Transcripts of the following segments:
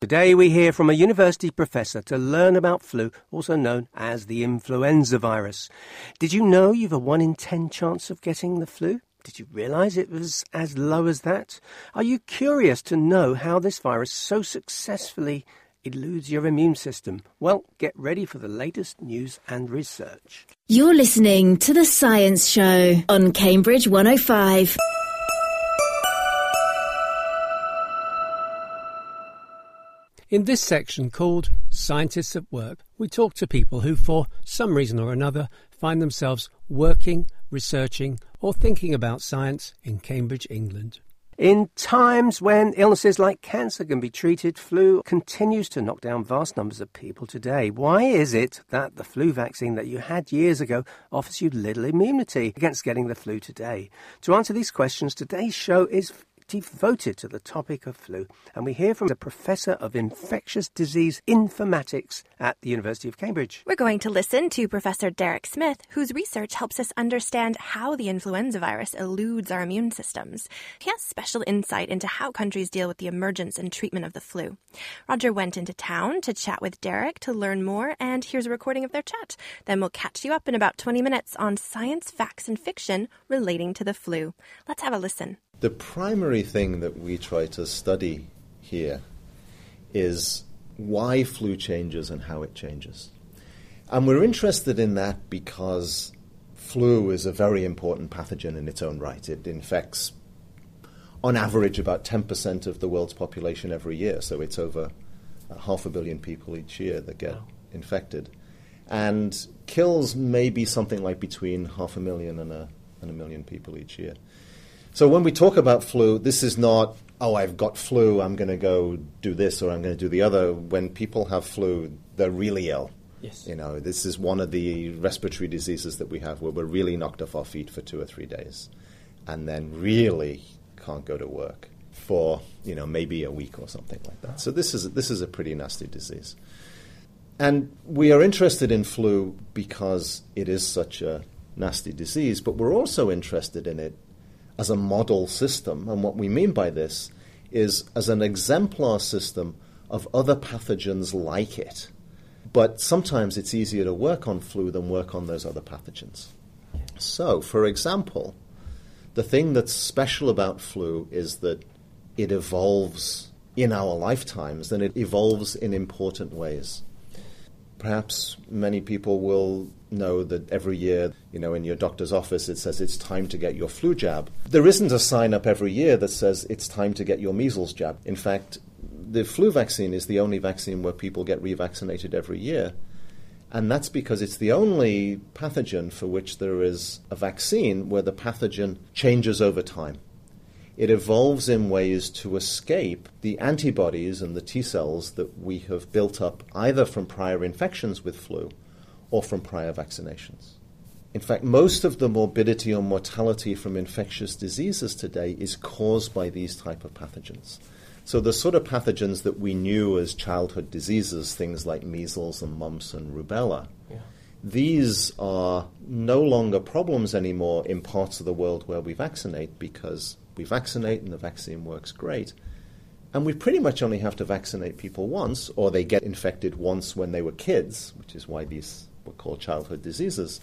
Today we hear from a university professor to learn about flu, also known as the influenza virus. Did you know you've a 1 in 10 chance of getting the flu? Did you realize it was as low as that? Are you curious to know how this virus so successfully eludes your immune system? Well, get ready for the latest news and research. You're listening to The Science Show on Cambridge 105. In this section called Scientists at Work, we talk to people who, for some reason or another, find themselves working, researching, or thinking about science in Cambridge, England. In times when illnesses like cancer can be treated, flu continues to knock down vast numbers of people today. Why is it that the flu vaccine that you had years ago offers you little immunity against getting the flu today? To answer these questions, today's show is devoted to the topic of flu, and we hear from a professor of infectious disease informatics at the University of Cambridge. We're going to listen to Professor Derek Smith, whose research helps us understand how the influenza virus eludes our immune systems. He has special insight into how countries deal with the emergence and treatment of the flu. Roger went into town to chat with Derek to learn more, and here's a recording of their chat. Then we'll catch you up in about 20 minutes on science, facts, and fiction relating to the flu. Let's have a listen. The primary thing that we try to study here is why flu changes and how it changes. And we're interested in that because flu is a very important pathogen in its own right. It infects, on average, about 10% of the world's population every year. So it's over half a billion people each year that get wow. infected. And kills maybe something like between half a million and a, and a million people each year. So when we talk about flu, this is not, oh, I've got flu, I'm going to go do this or I'm going to do the other. When people have flu, they're really ill. Yes. You know, this is one of the respiratory diseases that we have where we're really knocked off our feet for two or three days and then really can't go to work for, you know, maybe a week or something like that. So this is, this is a pretty nasty disease. And we are interested in flu because it is such a nasty disease, but we're also interested in it as a model system. And what we mean by this is as an exemplar system of other pathogens like it. But sometimes it's easier to work on flu than work on those other pathogens. So, for example, the thing that's special about flu is that it evolves in our lifetimes and it evolves in important ways. Perhaps many people will know that every year, you know, in your doctor's office it says it's time to get your flu jab. There isn't a sign up every year that says it's time to get your measles jab. In fact, the flu vaccine is the only vaccine where people get revaccinated every year. And that's because it's the only pathogen for which there is a vaccine where the pathogen changes over time it evolves in ways to escape the antibodies and the T cells that we have built up either from prior infections with flu or from prior vaccinations. In fact, most of the morbidity or mortality from infectious diseases today is caused by these type of pathogens. So the sort of pathogens that we knew as childhood diseases, things like measles and mumps and rubella, yeah. these are no longer problems anymore in parts of the world where we vaccinate because we vaccinate and the vaccine works great. And we pretty much only have to vaccinate people once, or they get infected once when they were kids, which is why these were called childhood diseases.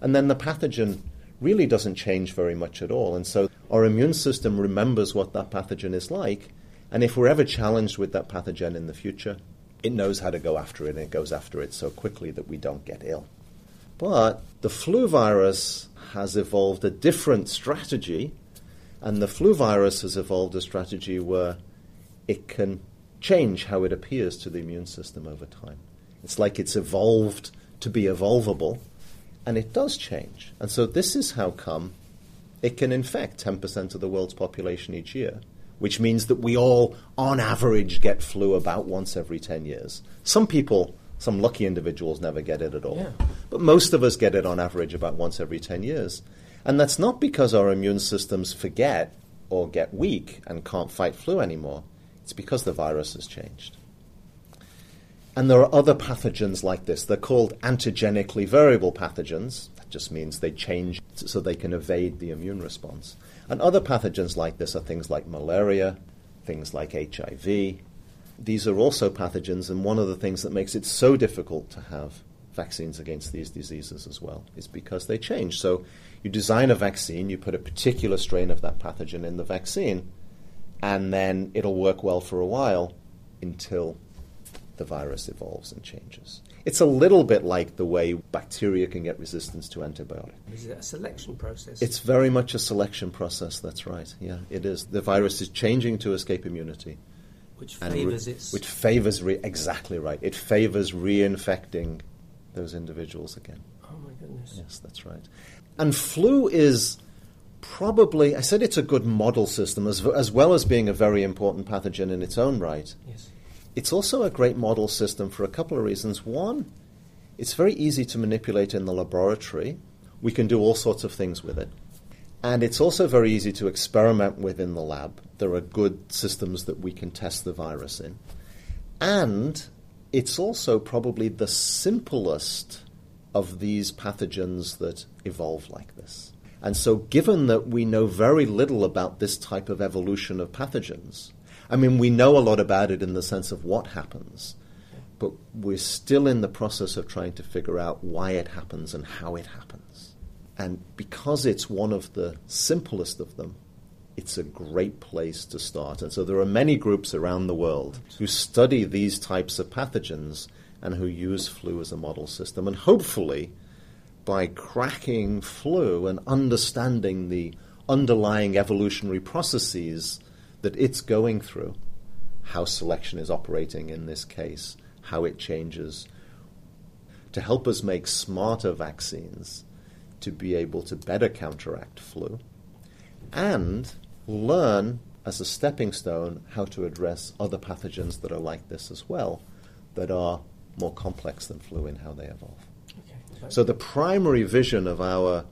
And then the pathogen really doesn't change very much at all. And so our immune system remembers what that pathogen is like. And if we're ever challenged with that pathogen in the future, it knows how to go after it, and it goes after it so quickly that we don't get ill. But the flu virus has evolved a different strategy and the flu virus has evolved a strategy where it can change how it appears to the immune system over time. It's like it's evolved to be evolvable, and it does change. And so this is how come it can infect 10% of the world's population each year, which means that we all, on average, get flu about once every 10 years. Some people, some lucky individuals, never get it at all. Yeah. But most of us get it on average about once every 10 years. And that's not because our immune systems forget or get weak and can't fight flu anymore. It's because the virus has changed. And there are other pathogens like this. They're called antigenically variable pathogens. That just means they change so they can evade the immune response. And other pathogens like this are things like malaria, things like HIV, these are also pathogens, and one of the things that makes it so difficult to have vaccines against these diseases as well is because they change. So you design a vaccine, you put a particular strain of that pathogen in the vaccine, and then it'll work well for a while until the virus evolves and changes. It's a little bit like the way bacteria can get resistance to antibiotics. Is it a selection process? It's very much a selection process, that's right. Yeah, it is. The virus is changing to escape immunity. which and re- favours its. Which favors, re- exactly right. It favors reinfecting those individuals again. Oh my goodness. Yes, that's right. And flu is probably, I said it's a good model system, as, as well as being a very important pathogen in its own right. Yes. It's also a great model system for a couple of reasons. One, it's very easy to manipulate in the laboratory. We can do all sorts of things with it. And it's also very easy to experiment with in the lab. There are good systems that we can test the virus in. And it's also probably the simplest of these pathogens that evolve like this. And so, given that we know very little about this type of evolution of pathogens, I mean, we know a lot about it in the sense of what happens, but we're still in the process of trying to figure out why it happens and how it happens. And because it's one of the simplest of them, it's a great place to start. And so there are many groups around the world who study these types of pathogens and who use flu as a model system. And hopefully, by cracking flu and understanding the underlying evolutionary processes that it's going through, how selection is operating in this case, how it changes, to help us make smarter vaccines to be able to better counteract flu, and learn as a stepping stone how to address other pathogens that are like this as well, that are more complex than flu in how they evolve. Okay. So the primary vision of our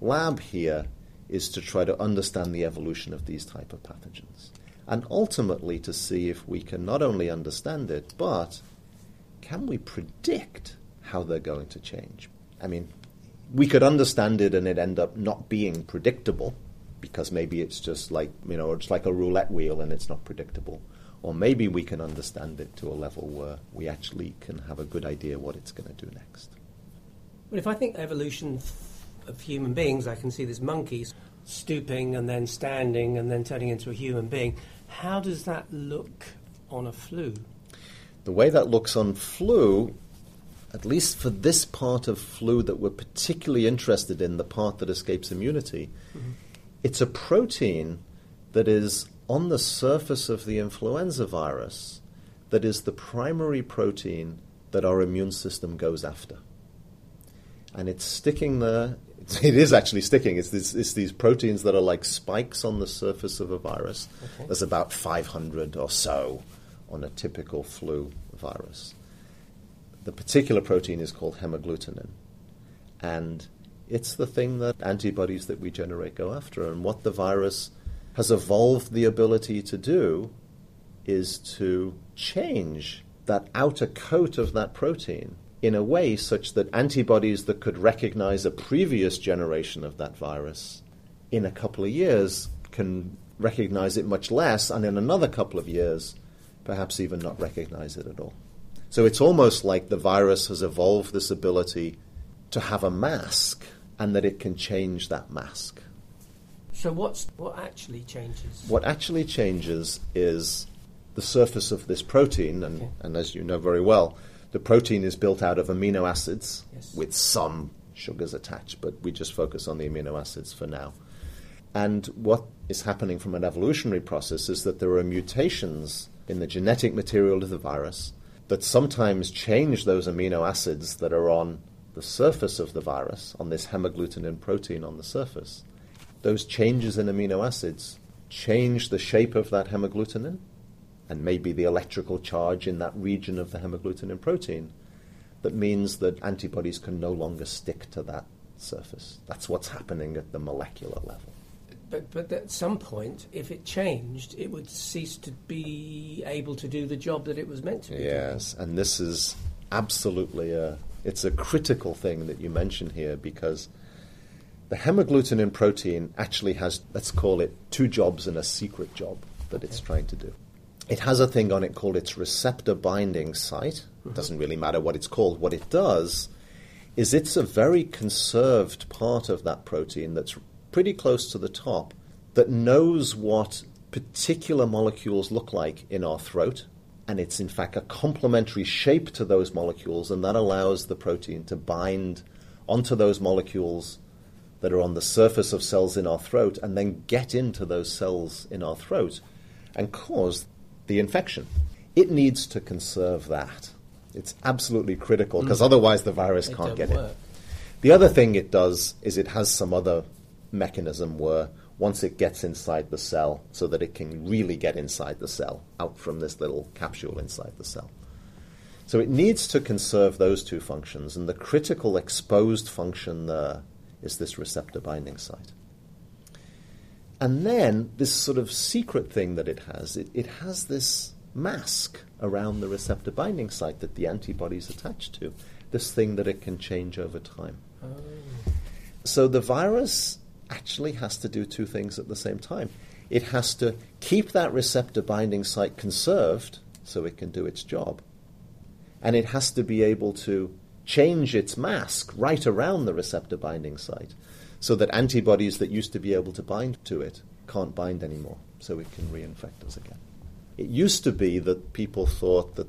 lab here is to try to understand the evolution of these type of pathogens and ultimately to see if we can not only understand it but can we predict how they're going to change i mean we could understand it and it end up not being predictable because maybe it's just like you know it's like a roulette wheel and it's not predictable or maybe we can understand it to a level where we actually can have a good idea what it's going to do next Well, if I think evolution of human beings, I can see this monkeys stooping and then standing and then turning into a human being. How does that look on a flu? the way that looks on flu, at least for this part of flu that we're particularly interested in, the part that escapes immunity, mm-hmm. it's a protein that is on the surface of the influenza virus that is the primary protein that our immune system goes after. And it's sticking there. It's, it is actually sticking. It's, this, it's these proteins that are like spikes on the surface of a virus. Okay. There's about 500 or so on a typical flu virus. The particular protein is called hemagglutinin. And it's the thing that antibodies that we generate go after. And what the virus has evolved the ability to do is to change that outer coat of that protein in a way such that antibodies that could recognize a previous generation of that virus in a couple of years can recognize it much less, and in another couple of years, perhaps even not recognize it at all. So it's almost like the virus has evolved this ability to have a mask and that it can change that mask. So what's what actually changes? What actually changes is the surface of this protein, and, Okay. and as you know very well, the protein is built out of amino acids Yes. with some sugars attached, but we just focus on the amino acids for now. And what is happening from an evolutionary process is that there are mutations in the genetic material of the virus that sometimes change those amino acids that are on the surface of the virus, on this hemagglutinin protein on the surface. Those changes in amino acids change the shape of that hemagglutinin and maybe the electrical charge in that region of the hemagglutinin protein that means that antibodies can no longer stick to that surface. That's what's happening at the molecular level. But but at some point, if it changed, it would cease to be able to do the job that it was meant to doing. Yes, and this is absolutely a it's a critical thing that you mention here because the hemagglutinin protein actually has let's call it two jobs and a secret job that it's trying to do. It has a thing on it called its receptor binding site. It doesn't really matter what it's called. What it does is it's a very conserved part of that protein that's pretty close to the top that knows what particular molecules look like in our throat. And it's in fact a complementary shape to those molecules, and that allows the protein to bind onto those molecules that are on the surface of cells in our throat and then get into those cells in our throat and cause the infection. It needs to conserve that. It's absolutely critical because mm. otherwise the virus it can't get work. in. The other thing it does is it has some other mechanism where once it gets inside the cell, so that it can really get inside the cell, out from this little capsule inside the cell. So it needs to conserve those two functions, and the critical exposed function there is this receptor binding site. And then this sort of secret thing that it has, it, it has this mask around the receptor binding site that the antibody is attached to, this thing that it can change over time. Oh. So the virus actually has to do two things at the same time. It has to keep that receptor binding site conserved so it can do its job. And it has to be able to change its mask right around the receptor binding site so that antibodies that used to be able to bind to it can't bind anymore, so it can reinfect us again. It used to be that people thought that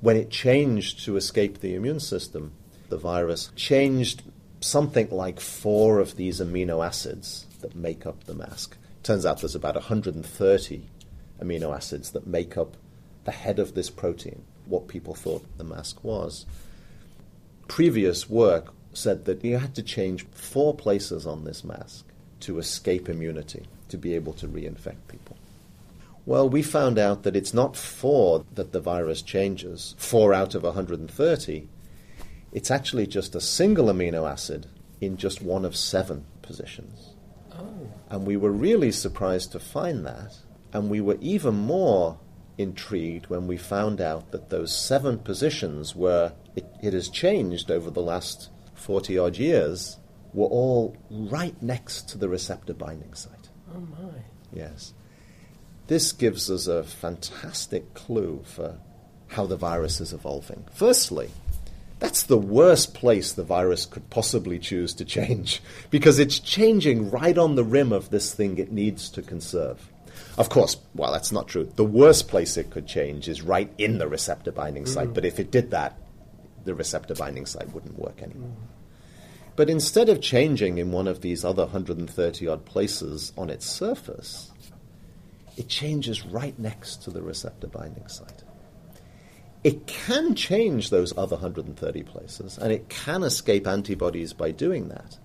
when it changed to escape the immune system, the virus changed something like four of these amino acids that make up the mask. Turns out there's about 130 amino acids that make up the head of this protein, what people thought the mask was previous work said that you had to change four places on this mask to escape immunity, to be able to reinfect people. Well, we found out that it's not four that the virus changes, four out of 130. It's actually just a single amino acid in just one of seven positions. Oh. And we were really surprised to find that. And we were even more intrigued when we found out that those seven positions were, it, it has changed over the last 40 odd years, were all right next to the receptor binding site. Oh my. Yes. This gives us a fantastic clue for how the virus is evolving. Firstly, that's the worst place the virus could possibly choose to change because it's changing right on the rim of this thing it needs to conserve. Of course, well, that's not true. The worst place it could change is right in the receptor binding site, mm. but if it did that, the receptor binding site wouldn't work anymore. Mm. But instead of changing in one of these other 130 odd places on its surface, it changes right next to the receptor binding site. It can change those other 130 places, and it can escape antibodies by doing that.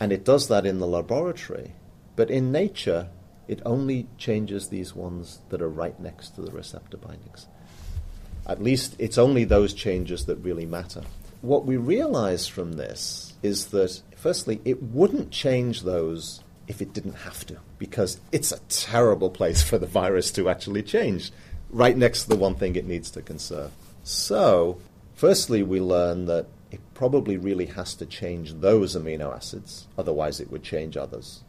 And it does that in the laboratory. But in nature, it only changes these ones that are right next to the receptor bindings. At least it's only those changes that really matter. What we realize from this is that, firstly, it wouldn't change those if it didn't have to, because it's a terrible place for the virus to actually change, right next to the one thing it needs to conserve. So, firstly, we learn that it probably really has to change those amino acids, otherwise, it would change others.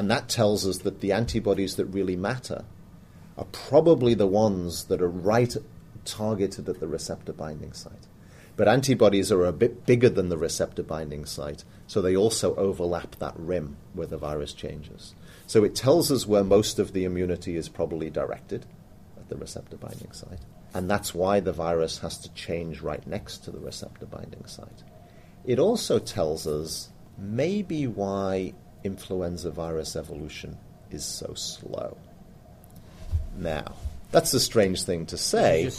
And that tells us that the antibodies that really matter are probably the ones that are right targeted at the receptor binding site. But antibodies are a bit bigger than the receptor binding site, so they also overlap that rim where the virus changes. So it tells us where most of the immunity is probably directed at the receptor binding site. And that's why the virus has to change right next to the receptor binding site. It also tells us maybe why influenza virus evolution is so slow. Now, that's a strange thing to say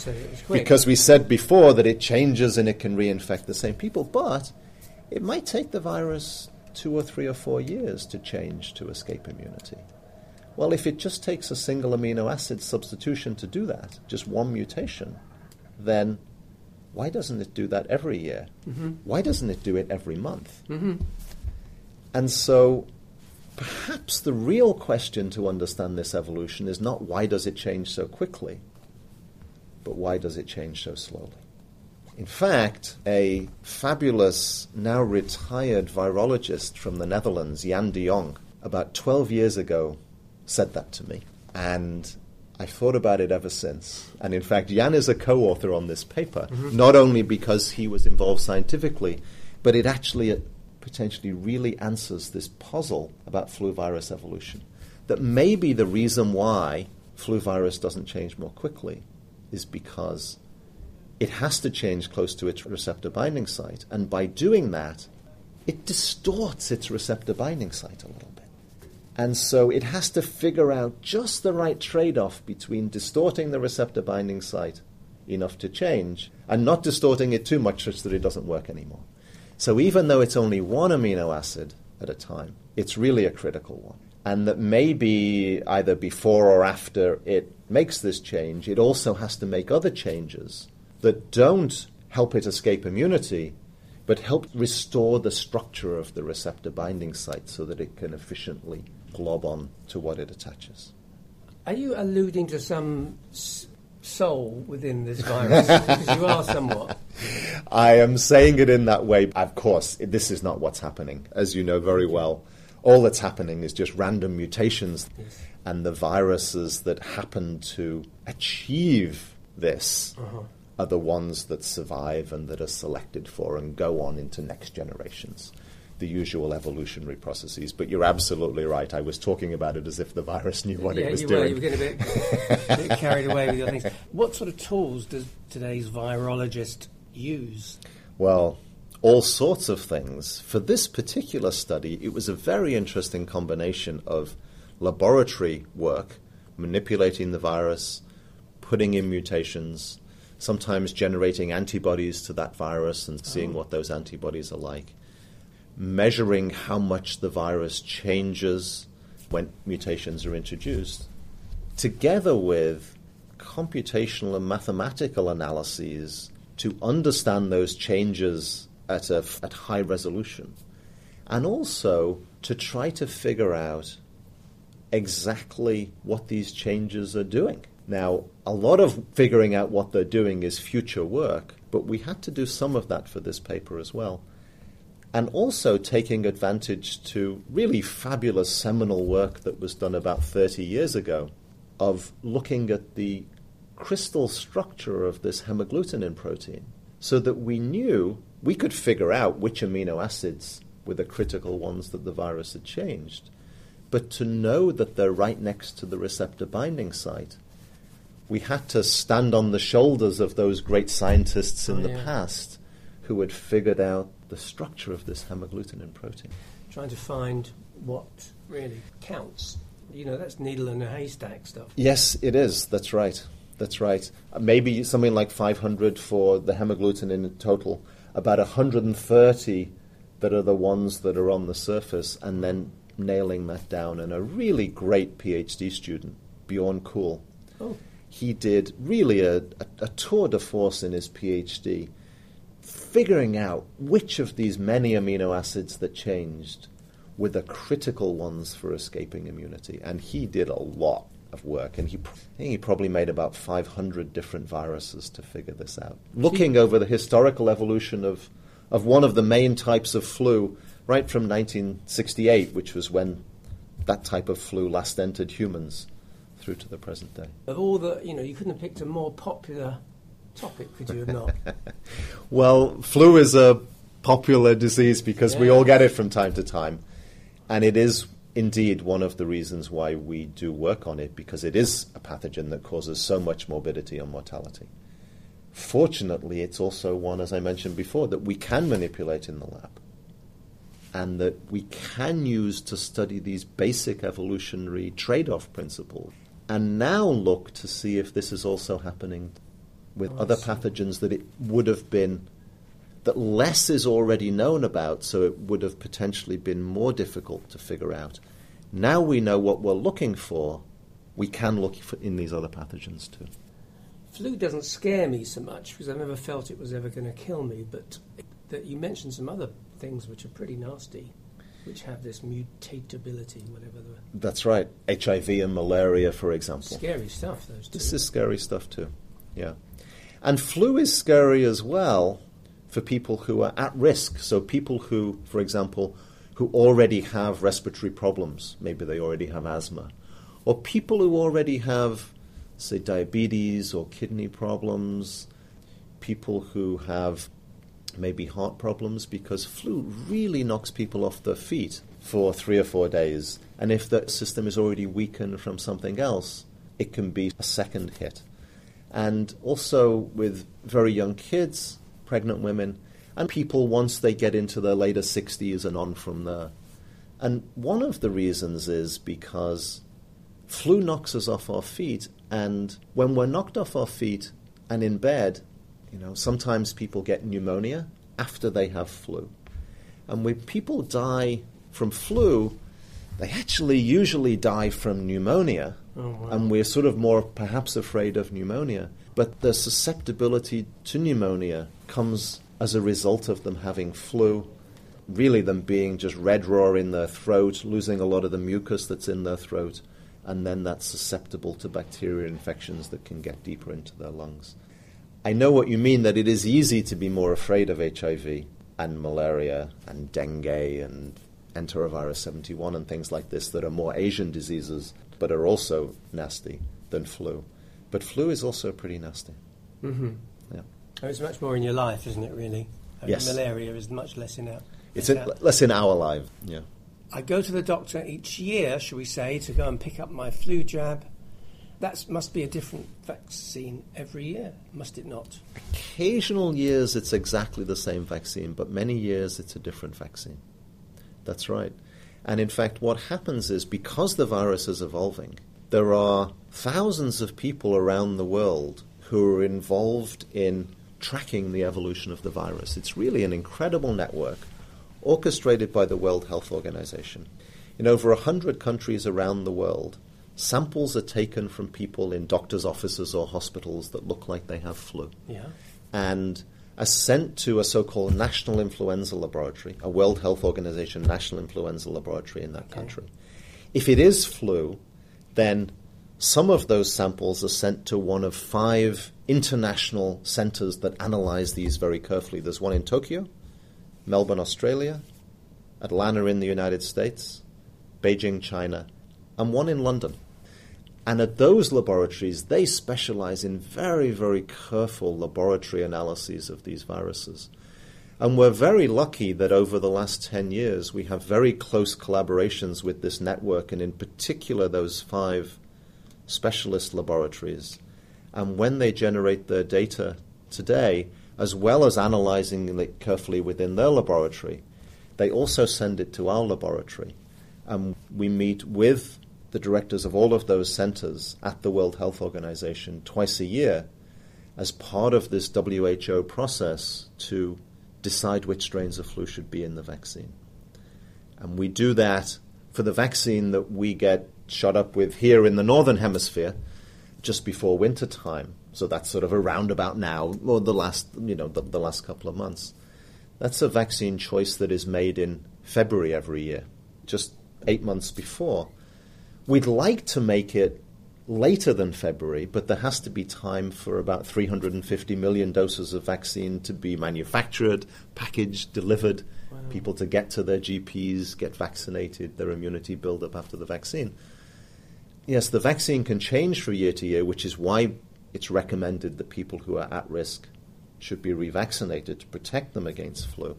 because we said before that it changes and it can reinfect the same people, but it might take the virus two or three or four years to change to escape immunity. Well, if it just takes a single amino acid substitution to do that, just one mutation, then why doesn't it do that every year? Mm-hmm. Why doesn't it do it every month? Mm-hmm. And so perhaps the real question to understand this evolution is not why does it change so quickly, but why does it change so slowly? In fact, a fabulous, now retired virologist from the Netherlands, Jan de Jong, about 12 years ago said that to me. And I thought about it ever since. And in fact, Jan is a co author on this paper, mm-hmm. not only because he was involved scientifically, but it actually potentially really answers this puzzle about flu virus evolution. That maybe the reason why flu virus doesn't change more quickly is because it has to change close to its receptor binding site. And by doing that, it distorts its receptor binding site a little bit. And so it has to figure out just the right trade off between distorting the receptor binding site enough to change and not distorting it too much such that it doesn't work anymore. So even though it's only one amino acid at a time, it's really a critical one. And that maybe either before or after it makes this change, it also has to make other changes that don't help it escape immunity, but help restore the structure of the receptor binding site so that it can efficiently glob on to what it attaches. Are you alluding to some soul within this virus? because you are somewhat. I am saying it in that way. Of course, this is not what's happening, as you know very well. All that's happening is just random mutations, yes. and the viruses that happen to achieve this. Uh-huh are the ones that survive and that are selected for and go on into next generations. The usual evolutionary processes. But you're absolutely right. I was talking about it as if the virus knew what yeah, it was you doing. You were getting a bit, bit carried away with your things. What sort of tools does today's virologist use? Well, all sorts of things. For this particular study, it was a very interesting combination of laboratory work, manipulating the virus, putting in mutations, sometimes generating antibodies to that virus and seeing oh. what those antibodies are like, measuring how much the virus changes when mutations are introduced, together with computational and mathematical analyses to understand those changes at, a, at high resolution, and also to try to figure out exactly what these changes are doing. Now, a lot of figuring out what they're doing is future work, but we had to do some of that for this paper as well. And also taking advantage to really fabulous seminal work that was done about 30 years ago of looking at the crystal structure of this hemagglutinin protein so that we knew we could figure out which amino acids were the critical ones that the virus had changed. But to know that they're right next to the receptor binding site we had to stand on the shoulders of those great scientists in oh, the yeah. past who had figured out the structure of this hemagglutinin protein. Trying to find what really counts. You know, that's needle in a haystack stuff. Yes, it is. That's right. That's right. Uh, maybe something like 500 for the hemagglutinin in total, about 130 that are the ones that are on the surface, and then nailing that down. And a really great PhD student, Bjorn Kuhl, oh he did really a, a, a, tour de force in his PhD, figuring out which of these many amino acids that changed were the critical ones for escaping immunity. And he did a lot of work, and he, he probably made about 500 different viruses to figure this out. Looking over the historical evolution of, of one of the main types of flu, right from 1968, which was when that type of flu last entered humans through to the present day. Of all the, you know, you couldn't have picked a more popular topic, could you have not? well, flu is a popular disease because yeah. we all get it from time to time. And it is indeed one of the reasons why we do work on it because it is a pathogen that causes so much morbidity and mortality. Fortunately, it's also one, as I mentioned before, that we can manipulate in the lab and that we can use to study these basic evolutionary trade off principles and now look to see if this is also happening with oh, other pathogens that it would have been that less is already known about, so it would have potentially been more difficult to figure out. Now we know what we're looking for, we can look for in these other pathogens too. Flu doesn't scare me so much because I've never felt it was ever going to kill me, but that you mentioned some other things which are pretty nasty which have this mutatability, whatever the. That's right. HIV and malaria, for example. Scary stuff, those two. This is scary stuff, too. Yeah. And flu is scary as well for people who are at risk. So, people who, for example, who already have respiratory problems, maybe they already have asthma, or people who already have say, diabetes or kidney problems, people who have maybe heart problems, because flu really knocks people off their feet for three or four days. And if the system is already weakened from something else, it can be a second hit. And also with very young kids, pregnant women, and people once they get into their later 60s and on from there. And one of the reasons is because flu knocks us off our feet, and when we're knocked off our feet and in bed, you know, sometimes people get pneumonia after they have flu. And when people die from flu, they actually usually die from pneumonia. Oh, wow. And we're sort of more perhaps afraid of pneumonia. But the susceptibility to pneumonia comes as a result of them having flu, really them being just red raw in their throat, losing a lot of the mucus that's in their throat, and then that's susceptible to bacterial infections that can get deeper into their lungs. I know what you mean that it is easy to be more afraid of HIV and malaria and dengue and enterovirus 71 and things like this that are more Asian diseases but are also nasty than flu. But flu is also pretty nasty. Mm-hmm. Yeah. Oh, it's much more in your life, isn't it, really? Uh, Yes. Malaria is much less in our. It's in in, our- less in our life. Yeah. I go to the doctor each year, shall we say, to go and pick up my flu jab. That must be a different vaccine every year, must it not? Occasional years it's exactly the same vaccine, but many years it's a different vaccine. That's right. And in fact, what happens is because the virus is evolving, there are thousands of people around the world who are involved in tracking the evolution of the virus. It's really an incredible network orchestrated by the World Health Organization. In over 100 countries around the world, samples are taken from people in doctors' offices or hospitals that look like they have flu Yeah. and are sent to a so-called national influenza laboratory, a World Health Organization national influenza laboratory in that Okay. country. If it is flu, then some of those samples are sent to one of five international centers that analyze these very carefully. There's one in Tokyo, Melbourne, Australia, Atlanta in the United States, Beijing, China, and one in London. And at those laboratories, they specialize in very, very careful laboratory analyses of these viruses. And we're very lucky that over the last 10 years, we have very close collaborations with this network, and in particular, those five specialist laboratories. And when they generate their data today, as well as analyzing it carefully within their laboratory, they also send it to our laboratory. And we meet with the directors of all of those centers at the World Health Organization twice a year as part of this WHO process to decide which strains of flu should be in the vaccine. And we do that for the vaccine that we get shot up with here in the Northern Hemisphere just before winter time. So that's sort of around about now, or the last, you know, the, the last couple of months. That's a vaccine choice that is made in February every year, just eight months before. We'd like to make it later than February, but there has to be time for about 350 million doses of vaccine to be manufactured, packaged, delivered, people to get to their GPs, get vaccinated, their immunity build up after the vaccine. Yes, the vaccine can change from year to year, which is why it's recommended that people who are at risk should be revaccinated to protect them against flu.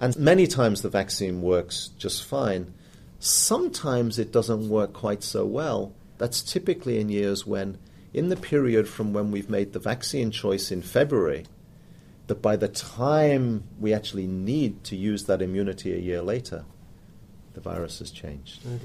And many times the vaccine works just fine. Sometimes it doesn't work quite so well. That's typically in years when, in the period from when we've made the vaccine choice in February, that by the time we actually need to use that immunity a year later, the virus has changed. Oh.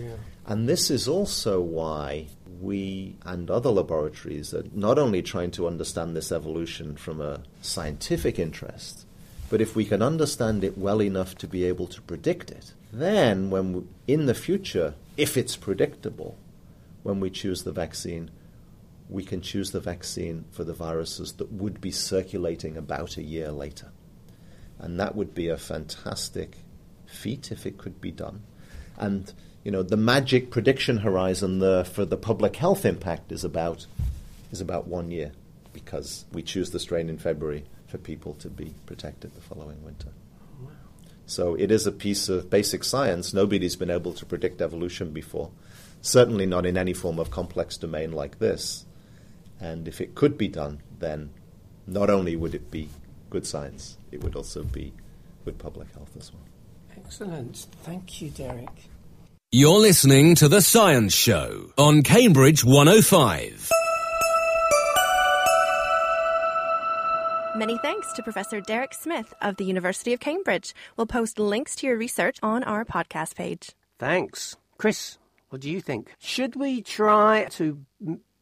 And this is also why we and other laboratories are not only trying to understand this evolution from a scientific interest, but if we can understand it well enough to be able to predict it, then when we, in the future, if it's predictable, when we choose the vaccine, we can choose the vaccine for the viruses that would be circulating about a year later. And that would be a fantastic feat if it could be done. And you know, the magic prediction horizon for the public health impact is about is about one year because we choose the strain in February for people to be protected the following winter. So it is a piece of basic science. Nobody's been able to predict evolution before. Certainly not in any form of complex domain like this. And if it could be done, then not only would it be good science, it would also be good public health as well. Excellent. Thank you, Derek. You're listening to The Science Show on Cambridge 105. Many thanks to Professor Derek Smith of the University of Cambridge. We'll post links to your research on our podcast page. Thanks. Chris, what do you think? Should we try to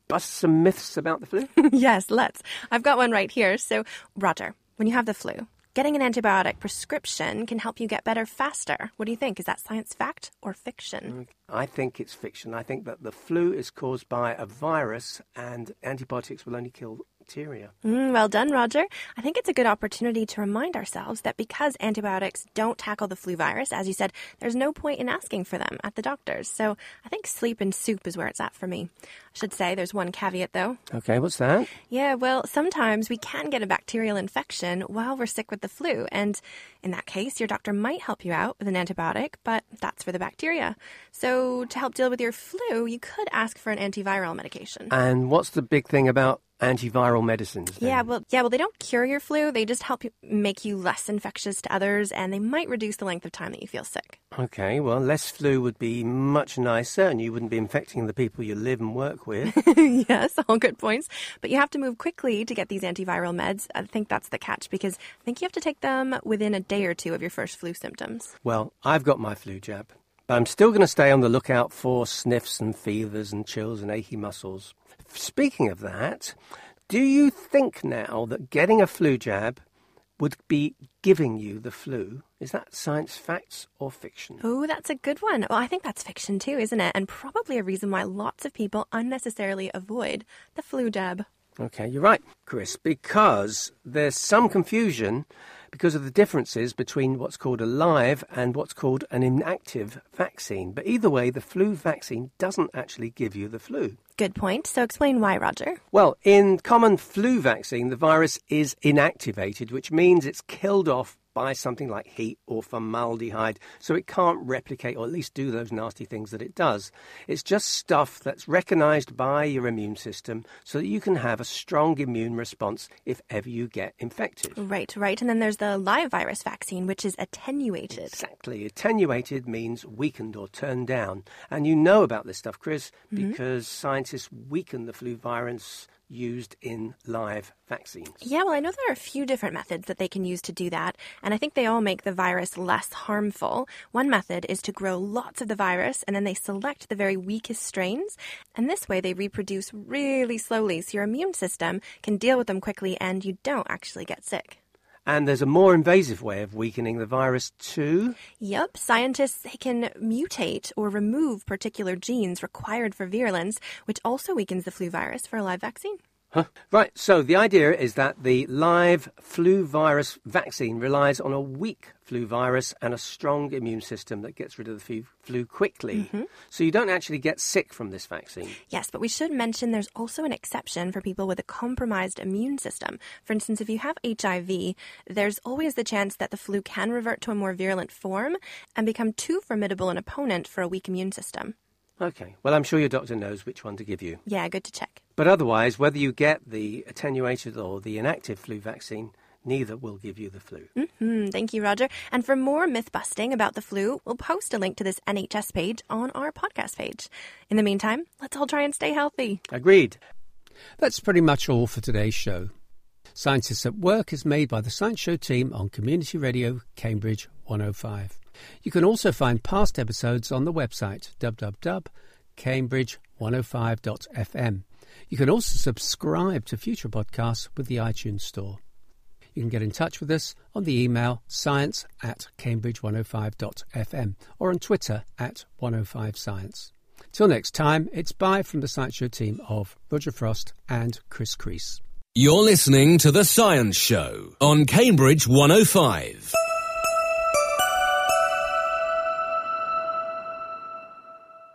bust some myths about the flu? yes, let's. I've got one right here. So, Roger, when you have the flu, getting an antibiotic prescription can help you get better faster. What do you think? Is that science fact or fiction? Mm, I think it's fiction. I think that the flu is caused by a virus and antibiotics will only kill bacteria. Mm, well done, Roger. I think it's a good opportunity to remind ourselves that because antibiotics don't tackle the flu virus, as you said, there's no point in asking for them at the doctor's. So I think sleep and soup is where it's at for me. I should say there's one caveat though. Okay, what's that? Yeah, well, sometimes we can get a bacterial infection while we're sick with the flu. And in that case, your doctor might help you out with an antibiotic, but that's for the bacteria. So to help deal with your flu, you could ask for an antiviral medication. And what's the big thing about antiviral medicines? then? Yeah, well, yeah, well, they don't cure your flu. They just help you make you less infectious to others, and they might reduce the length of time that you feel sick. Okay, well, less flu would be much nicer, and you wouldn't be infecting the people you live and work with. yes, all good points. But you have to move quickly to get these antiviral meds. I think that's the catch because I think you have to take them within a day or two of your first flu symptoms. well, I've got my flu jab, but I'm still going to stay on the lookout for sniffs and fevers and chills and achy muscles. Speaking of that, do you think now that getting a flu jab would be giving you the flu? Is that science facts or fiction? Oh, that's a good one. Well, I think that's fiction too, isn't it? And probably a reason why lots of people unnecessarily avoid the flu jab. Okay, you're right, Chris, because there's some confusion because of the differences between what's called a live and what's called an inactive vaccine. But either way, the flu vaccine doesn't actually give you the flu. Good point. So explain why, Roger. Well, in common flu vaccine, the virus is inactivated, which means it's killed off by something like heat or formaldehyde, so it can't replicate or at least do those nasty things that it does. It's just stuff that's recognized by your immune system so that you can have a strong immune response if ever you get infected. Right, right. And then there's the live virus vaccine, which is attenuated. Exactly. Attenuated means weakened or turned down. And you know about this stuff, Chris, Mm-hmm. because scientists weaken the flu virus used in live vaccines. Yeah, well, I know there are a few different methods that they can use to do that, and I think they all make the virus less harmful. One method is to grow lots of the virus, and then they select the very weakest strains, and this way they reproduce really slowly, so your immune system can deal with them quickly and you don't actually get sick. And there's a more invasive way of weakening the virus too. Yep, scientists can mutate or remove particular genes required for virulence, which also weakens the flu virus for a live vaccine. Huh. Right, so the idea is that the live flu virus vaccine relies on a weak flu virus and a strong immune system that gets rid of the flu, flu quickly. Mm-hmm. So you don't actually get sick from this vaccine. Yes, but we should mention there's also an exception for people with a compromised immune system. For instance, if you have HIV, there's always the chance that the flu can revert to a more virulent form and become too formidable an opponent for a weak immune system. Okay, well, I'm sure your doctor knows which one to give you. Yeah, good to check. But otherwise, whether you get the attenuated or the inactive flu vaccine, neither will give you the flu. Hmm, thank you, Roger. And for more myth busting about the flu, we'll post a link to this NHS page on our podcast page. In the meantime, let's all try and stay healthy. Agreed. That's pretty much all for today's show. Scientists at Work is made by the Science Show team on Community Radio Cambridge 105. You can also find past episodes on the website www.cambridge105.fm. You can also subscribe to future podcasts with the iTunes Store. You can get in touch with us on the email science at cambridge105.fm or on Twitter at 105science. Till next time, it's bye from the Science Show team of Roger Frost and Chris Crease. You're listening to The Science Show on Cambridge 105.